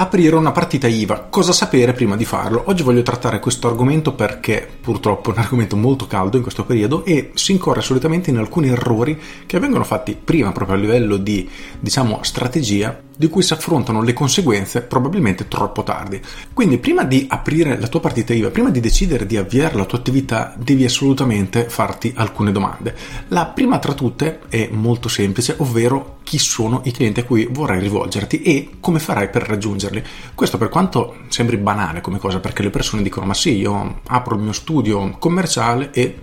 Aprire una partita IVA, cosa sapere prima di farlo? Oggi voglio trattare questo argomento perché purtroppo è un argomento molto caldo in questo periodo e si incorre solitamente in alcuni errori che vengono fatti prima proprio a livello di, diciamo, strategia di cui si affrontano le conseguenze probabilmente troppo tardi. Quindi prima di aprire la tua partita IVA, prima di decidere di avviare la tua attività, devi assolutamente farti alcune domande. La prima tra tutte è molto semplice, ovvero chi sono i clienti a cui vorrai rivolgerti e come farai per raggiungerli. Questo per quanto sembri banale come cosa, perché le persone dicono ma sì, io apro il mio studio commerciale e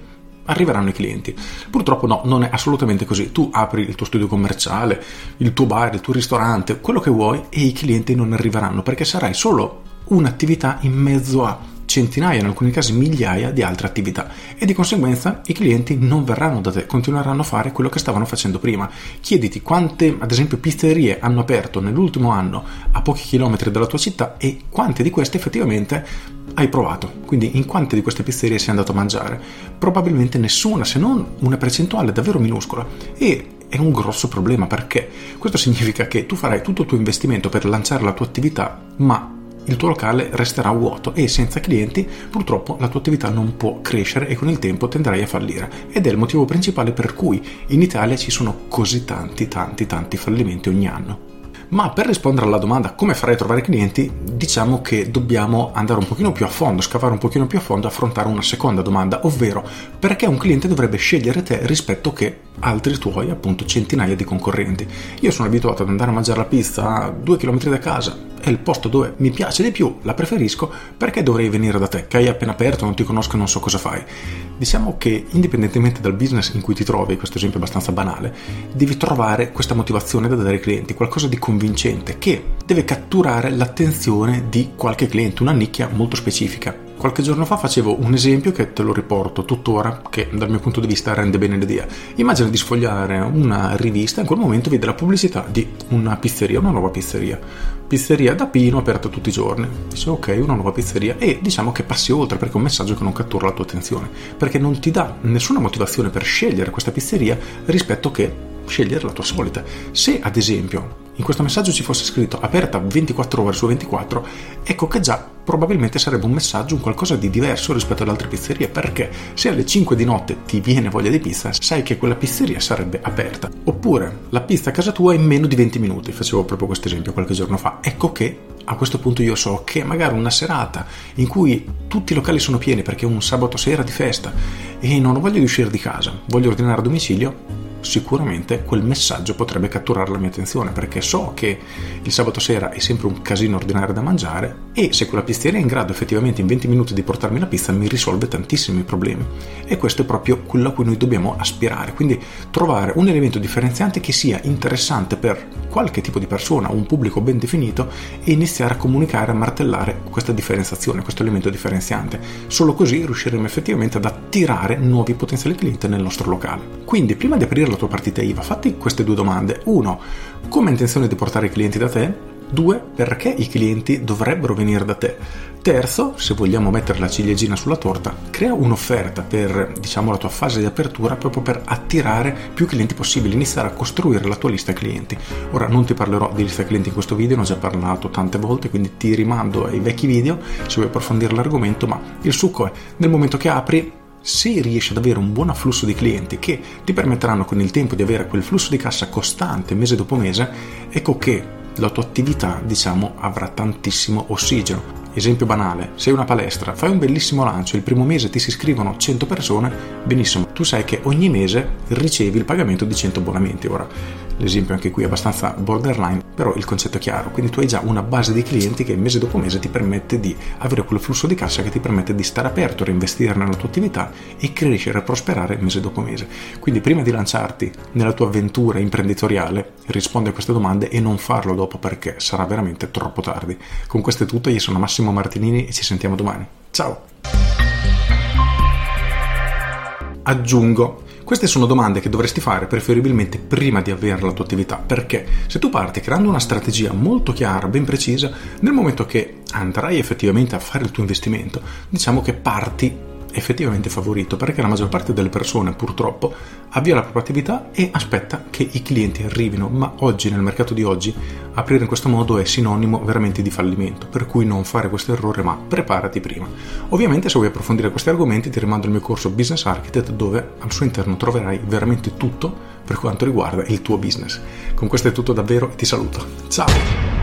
arriveranno i clienti. Purtroppo no, non è assolutamente così. Tu apri il tuo studio commerciale, il tuo bar, il tuo ristorante, quello che vuoi e i clienti non arriveranno perché sarai solo un'attività in mezzo a centinaia, in alcuni casi migliaia di altre attività e di conseguenza i clienti non verranno da te, continueranno a fare quello che stavano facendo prima. Chiediti quante, ad esempio, pizzerie hanno aperto nell'ultimo anno a pochi chilometri dalla tua città e quante di queste effettivamente hai provato. Quindi in quante di queste pizzerie sei andato a mangiare? Probabilmente nessuna, se non una percentuale davvero minuscola. E è un grosso problema perché questo significa che tu farai tutto il tuo investimento per lanciare la tua attività, ma il tuo locale resterà vuoto e senza clienti purtroppo la tua attività non può crescere e con il tempo tenderai a fallire ed è il motivo principale per cui in Italia ci sono così tanti tanti tanti fallimenti ogni anno. Ma per rispondere alla domanda come farei a trovare clienti, diciamo che dobbiamo andare un pochino più a fondo, scavare un pochino più a fondo, affrontare una seconda domanda, ovvero perché un cliente dovrebbe scegliere te rispetto che altri tuoi, appunto centinaia di concorrenti. Io sono abituato ad andare a mangiare la pizza a due chilometri da casa, è il posto dove mi piace di più, la preferisco, perché dovrei venire da te, che hai appena aperto, non ti conosco e non so cosa fai. Diciamo che indipendentemente dal business in cui ti trovi, questo esempio è abbastanza banale, devi trovare questa motivazione da dare ai clienti, qualcosa di convincente che deve catturare l'attenzione di qualche cliente, una nicchia molto specifica. Qualche giorno fa facevo un esempio che te lo riporto tuttora, che dal mio punto di vista rende bene l'idea. Immagina di sfogliare una rivista in quel momento vede la pubblicità di una pizzeria, una nuova pizzeria. Pizzeria da Pino aperta tutti i giorni. Dice ok, una nuova pizzeria e diciamo che passi oltre perché è un messaggio che non cattura la tua attenzione, perché non ti dà nessuna motivazione per scegliere questa pizzeria rispetto che scegliere la tua solita. Se ad esempio in questo messaggio ci fosse scritto aperta 24 ore su 24, ecco che già probabilmente sarebbe un messaggio, un qualcosa di diverso rispetto ad altre pizzerie, perché se alle 5 di notte ti viene voglia di pizza, sai che quella pizzeria sarebbe aperta. Oppure la pizza a casa tua in meno di 20 minuti, facevo proprio questo esempio qualche giorno fa. Ecco che a questo punto io so che magari una serata in cui tutti i locali sono pieni perché è un sabato sera di festa e non ho voglia di uscire di casa, voglio ordinare a domicilio, sicuramente quel messaggio potrebbe catturare la mia attenzione perché so che il sabato sera è sempre un casino ordinario da mangiare e se quella pizzeria è in grado effettivamente in 20 minuti di portarmi la pizza mi risolve tantissimi problemi. E questo è proprio quello a cui noi dobbiamo aspirare. Quindi trovare un elemento differenziante che sia interessante per qualche tipo di persona un pubblico ben definito e iniziare a comunicare a martellare questa differenziazione questo elemento differenziante. Solo così riusciremo effettivamente ad attirare nuovi potenziali clienti nel nostro locale. Quindi prima di aprire la tua partita IVA, fatti queste due domande. Uno, come hai intenzione di portare i clienti da te? Due, perché i clienti dovrebbero venire da te? Terzo, se vogliamo mettere la ciliegina sulla torta, crea un'offerta per, diciamo, la tua fase di apertura proprio per attirare più clienti possibili, iniziare a costruire la tua lista clienti. Ora non ti parlerò di lista clienti in questo video, ne ho già parlato tante volte, quindi ti rimando ai vecchi video se vuoi approfondire l'argomento, ma il succo è nel momento che apri se riesci ad avere un buon afflusso di clienti che ti permetteranno con il tempo di avere quel flusso di cassa costante mese dopo mese, ecco che la tua attività, diciamo, avrà tantissimo ossigeno. Esempio banale, sei una palestra, fai un bellissimo lancio, il primo mese ti si iscrivono 100 persone, benissimo, tu sai che ogni mese ricevi il pagamento di 100 abbonamenti. Ora, l'esempio anche qui è abbastanza borderline, però il concetto è chiaro, quindi tu hai già una base di clienti che mese dopo mese ti permette di avere quel flusso di cassa che ti permette di stare aperto, reinvestire nella tua attività e crescere e prosperare mese dopo mese. Quindi prima di lanciarti nella tua avventura imprenditoriale, rispondi a queste domande e non farlo dopo perché sarà veramente troppo tardi. Con questo è tutto, io sono Massimo Martinini e ci sentiamo domani. Ciao! Aggiungo queste sono domande che dovresti fare preferibilmente prima di avviare la tua attività, perché se tu parti creando una strategia molto chiara, ben precisa, nel momento che andrai effettivamente a fare il tuo investimento, diciamo che parti effettivamente favorito perché la maggior parte delle persone purtroppo avvia la propria attività e aspetta che i clienti arrivino, ma oggi nel mercato di oggi aprire in questo modo è sinonimo veramente di fallimento, per cui non fare questo errore ma preparati prima. Ovviamente se vuoi approfondire questi argomenti ti rimando il mio corso Business Architect dove al suo interno troverai veramente tutto per quanto riguarda il tuo business. Con questo è tutto davvero e ti saluto. Ciao!